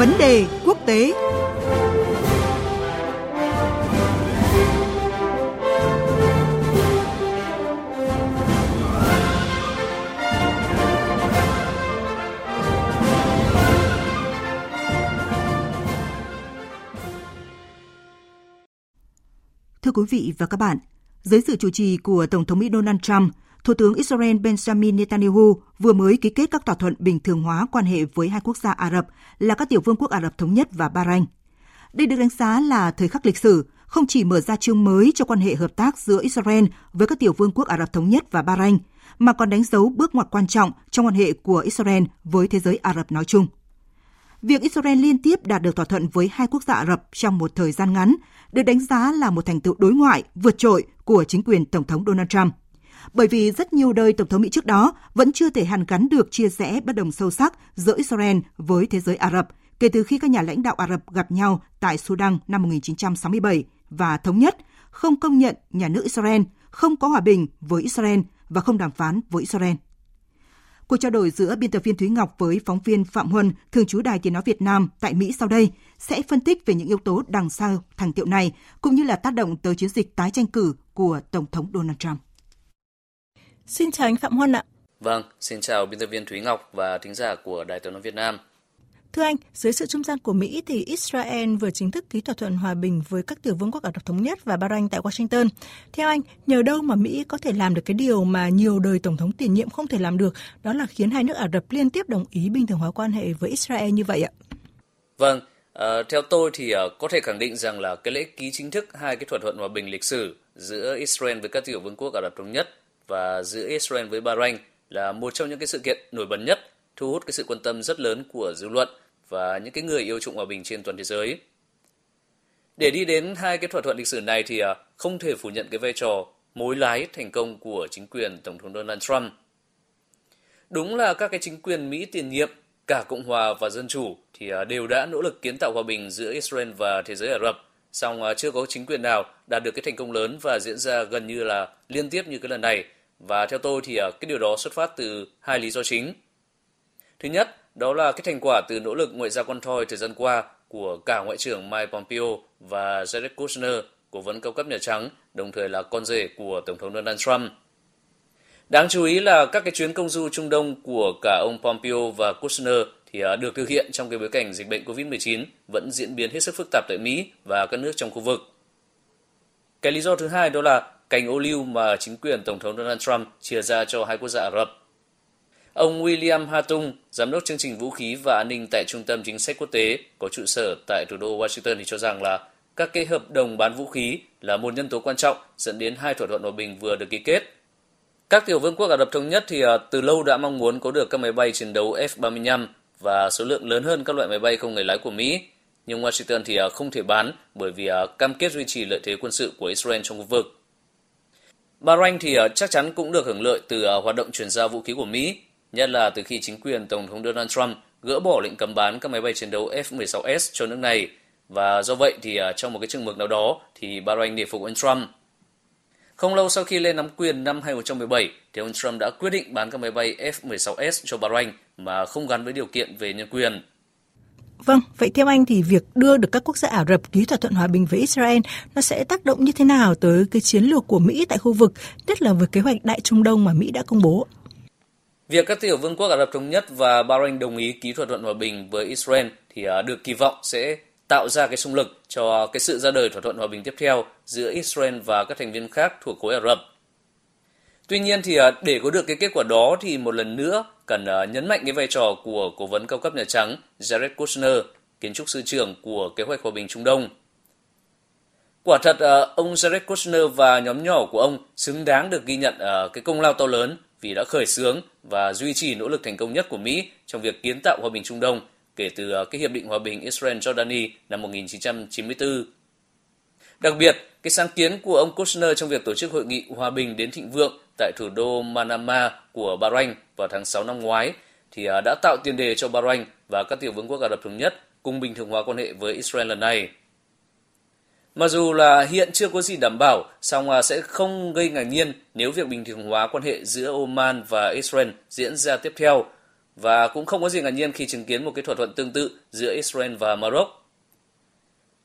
Vấn đề quốc tế. Thưa quý vị và các bạn, dưới sự chủ trì của Tổng thống Mỹ Donald Trump, Thủ tướng Israel Benjamin Netanyahu vừa mới ký kết các thỏa thuận bình thường hóa quan hệ với hai quốc gia Ả Rập là các tiểu vương quốc Ả Rập Thống Nhất và Bahrain. Đây được đánh giá là thời khắc lịch sử, không chỉ mở ra chương mới cho quan hệ hợp tác giữa Israel với các tiểu vương quốc Ả Rập Thống Nhất và Bahrain, mà còn đánh dấu bước ngoặt quan trọng trong quan hệ của Israel với thế giới Ả Rập nói chung. Việc Israel liên tiếp đạt được thỏa thuận với hai quốc gia Ả Rập trong một thời gian ngắn được đánh giá là một thành tựu đối ngoại vượt trội của chính quyền Tổng thống Donald Trump. Bởi vì rất nhiều đời Tổng thống Mỹ trước đó vẫn chưa thể hàn gắn được chia rẽ bất đồng sâu sắc giữa Israel với thế giới Ả Rập kể từ khi các nhà lãnh đạo Ả Rập gặp nhau tại Sudan năm 1967 và thống nhất không công nhận nhà nước Israel, không có hòa bình với Israel và không đàm phán với Israel. Cuộc trao đổi giữa biên tập viên Thúy Ngọc với phóng viên Phạm Huân, thường trú Đài Tiếng Nói Việt Nam tại Mỹ sau đây sẽ phân tích về những yếu tố đằng sau thành tiệu này, cũng như là tác động tới chiến dịch tái tranh cử của Tổng thống Donald Trump. Xin chào anh Phạm Huân ạ. Vâng, xin chào biên tập viên Thúy Ngọc và thính giả của Đài Tiếng Nói Việt Nam. Thưa anh, dưới sự trung gian của Mỹ thì Israel vừa chính thức ký thỏa thuận hòa bình với các tiểu vương quốc Ả Rập Thống Nhất và Bahrain tại Washington. Theo anh, nhờ đâu mà Mỹ có thể làm được cái điều mà nhiều đời Tổng thống tiền nhiệm không thể làm được, đó là khiến hai nước Ả Rập liên tiếp đồng ý bình thường hóa quan hệ với Israel như vậy ạ? Vâng, uh, theo tôi thì uh, có thể khẳng định rằng là cái lễ ký chính thức hai cái thỏa thuận hòa bình lịch sử giữa Israel với các tiểu vương quốc Ả Rập Thống Nhất và giữa Israel với Bahrain là một trong những cái sự kiện nổi bật nhất thu hút cái sự quan tâm rất lớn của dư luận và những cái người yêu trụng hòa bình trên toàn thế giới. Để đi đến hai cái thỏa thuận lịch sử này thì à, không thể phủ nhận cái vai trò mối lái thành công của chính quyền Tổng thống Donald Trump. Đúng là các cái chính quyền Mỹ tiền nhiệm, cả Cộng hòa và Dân chủ thì à, đều đã nỗ lực kiến tạo hòa bình giữa Israel và thế giới Ả Rập, song à, chưa có chính quyền nào đạt được cái thành công lớn và diễn ra gần như là liên tiếp như cái lần này. Và theo tôi thì à, cái điều đó xuất phát từ hai lý do chính. Thứ nhất đó là cái thành quả từ nỗ lực ngoại giao con thoi thời gian qua của cả Ngoại trưởng Mike Pompeo và Jared Kushner, cố vấn cao cấp Nhà Trắng, đồng thời là con rể của Tổng thống Donald Trump. Đáng chú ý là các cái chuyến công du Trung Đông của cả ông Pompeo và Kushner thì à, được thực hiện trong cái bối cảnh dịch bệnh COVID-19 vẫn diễn biến hết sức phức tạp tại Mỹ và các nước trong khu vực. Cái lý do thứ hai đó là cành ô liu mà chính quyền Tổng thống Donald Trump chia ra cho hai quốc gia Ả Rập. Ông William Hatung, giám đốc chương trình vũ khí và an ninh tại Trung tâm Chính sách Quốc tế có trụ sở tại thủ đô Washington thì cho rằng là các cái hợp đồng bán vũ khí là một nhân tố quan trọng dẫn đến hai thỏa thuận hòa bình vừa được ký kết. Các tiểu vương quốc Ả Rập Thống Nhất thì à, từ lâu đã mong muốn có được các máy bay chiến đấu F-35 và số lượng lớn hơn các loại máy bay không người lái của Mỹ. Nhưng Washington thì à, không thể bán bởi vì à, cam kết duy trì lợi thế quân sự của Israel trong khu vực. Bahrain thì ờ, chắc chắn cũng được hưởng lợi từ ờ, hoạt động chuyển giao vũ khí của Mỹ, nhất là từ khi chính quyền Tổng thống Donald Trump gỡ bỏ lệnh cấm bán các máy bay chiến đấu F-16S cho nước này. Và do vậy thì ờ, trong một cái trường mực nào đó thì Bahrain để phục ông Trump. Không lâu sau khi lên nắm quyền năm 2017 thì ông Trump đã quyết định bán các máy bay F-16S cho Bahrain mà không gắn với điều kiện về nhân quyền. Vâng, vậy theo anh thì việc đưa được các quốc gia Ả Rập ký thỏa thuận hòa bình với Israel nó sẽ tác động như thế nào tới cái chiến lược của Mỹ tại khu vực, nhất là với kế hoạch Đại Trung Đông mà Mỹ đã công bố? Việc các tiểu vương quốc Ả Rập Thống Nhất và Bahrain đồng ý ký thỏa thuận hòa bình với Israel thì à, được kỳ vọng sẽ tạo ra cái xung lực cho cái sự ra đời thỏa thuận hòa bình tiếp theo giữa Israel và các thành viên khác thuộc khối Ả Rập. Tuy nhiên thì à, để có được cái kết quả đó thì một lần nữa cần ờ, nhấn mạnh cái vai trò của cố vấn cao cấp Nhà Trắng Jared Kushner, kiến trúc sư trưởng của kế hoạch hòa bình Trung Đông. Quả thật ờ, ông Jared Kushner và nhóm nhỏ của ông xứng đáng được ghi nhận ờ, cái công lao to lớn vì đã khởi xướng và duy trì nỗ lực thành công nhất của Mỹ trong việc kiến tạo hòa bình Trung Đông kể từ cái hiệp định hòa bình Israel-Jordani năm 1994. Đặc biệt, cái sáng kiến của ông Kushner trong việc tổ chức hội nghị hòa bình đến thịnh vượng tại thủ đô Manama của Bahrain vào tháng 6 năm ngoái thì à, đã tạo tiền đề cho Bahrain và các tiểu vương quốc Ả Rập Thống Nhất cùng bình thường hóa quan hệ với Israel lần này. Mặc dù là hiện chưa có gì đảm bảo, song à, sẽ không gây ngạc nhiên nếu việc bình thường hóa quan hệ giữa Oman và Israel diễn ra tiếp theo. và cũng không có gì ngạc nhiên khi chứng kiến một cái thỏa thuận tương tự giữa Israel và Maroc.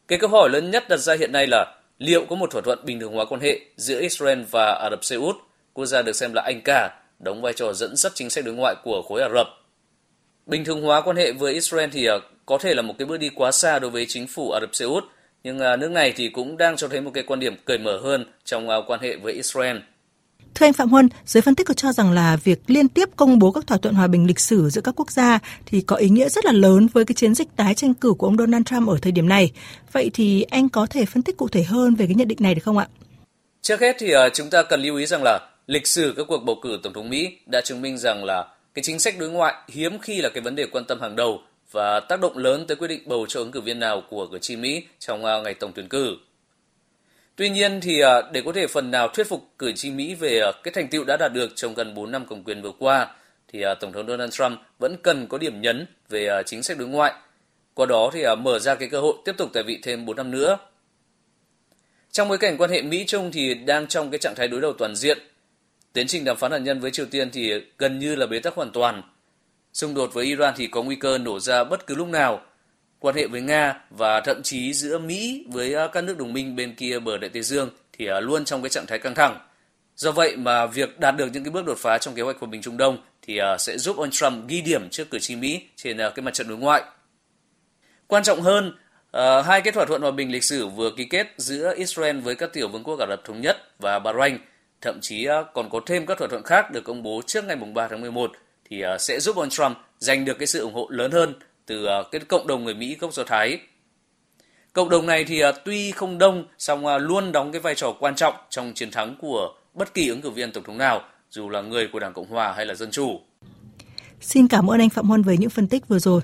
Cái câu hỏi lớn nhất đặt ra hiện nay là liệu có một thỏa thuận bình thường hóa quan hệ giữa Israel và Ả Rập Xê Út, quốc gia được xem là anh cả, đóng vai trò dẫn dắt chính sách đối ngoại của khối Ả Rập. Bình thường hóa quan hệ với Israel thì à, có thể là một cái bước đi quá xa đối với chính phủ Ả Rập Xê Út, nhưng à, nước này thì cũng đang cho thấy một cái quan điểm cởi mở hơn trong à, quan hệ với Israel. Thưa anh Phạm Huân, giới phân tích có cho rằng là việc liên tiếp công bố các thỏa thuận hòa bình lịch sử giữa các quốc gia thì có ý nghĩa rất là lớn với cái chiến dịch tái tranh cử của ông Donald Trump ở thời điểm này. Vậy thì anh có thể phân tích cụ thể hơn về cái nhận định này được không ạ? Trước hết thì chúng ta cần lưu ý rằng là lịch sử các cuộc bầu cử tổng thống Mỹ đã chứng minh rằng là cái chính sách đối ngoại hiếm khi là cái vấn đề quan tâm hàng đầu và tác động lớn tới quyết định bầu cho ứng cử viên nào của cử tri Mỹ trong à, ngày tổng tuyển cử. Tuy nhiên thì à, để có thể phần nào thuyết phục cử tri Mỹ về à, cái thành tựu đã đạt được trong gần 4 năm cầm quyền vừa qua, thì Tổng thống Donald Trump vẫn cần có điểm nhấn về chính sách đối ngoại. Qua đó thì mở ra cái cơ hội tiếp tục tại vị thêm 4 năm nữa. Trong bối cảnh quan hệ Mỹ-Trung thì đang trong cái trạng thái đối đầu toàn diện. Tiến trình đàm phán hạt nhân với Triều Tiên thì gần như là bế tắc hoàn toàn. Xung đột với Iran thì có nguy cơ nổ ra bất cứ lúc nào – quan hệ với Nga và thậm chí giữa Mỹ với à, các nước đồng minh bên kia bờ Đại Tây Dương thì à, luôn trong cái trạng thái căng thẳng. Do vậy mà việc đạt được những cái bước đột phá trong kế hoạch của bình Trung Đông thì à, sẽ giúp ông Trump ghi điểm trước cử tri Mỹ trên cái mặt trận đối ngoại. Quan trọng hơn, hai cái thỏa thuận hòa bình lịch sử vừa ký kết giữa Israel với các tiểu vương quốc Ả Rập Thống Nhất và Bahrain, thậm chí ờ, còn có thêm các thỏa thuận khác được công bố trước ngày 3 tháng 11 thì ờ, sẽ giúp ông Trump giành được cái sự ủng hộ lớn hơn từ ờ, cái cộng đồng người Mỹ gốc Do Thái. Cộng đồng này thì tuy không đông, song luôn đóng cái vai trò quan trọng trong chiến thắng của bất kỳ ứng cử viên tổng thống nào, dù là người của Đảng Cộng Hòa hay là Dân Chủ. Xin cảm ơn anh Phạm Huân với những phân tích vừa rồi.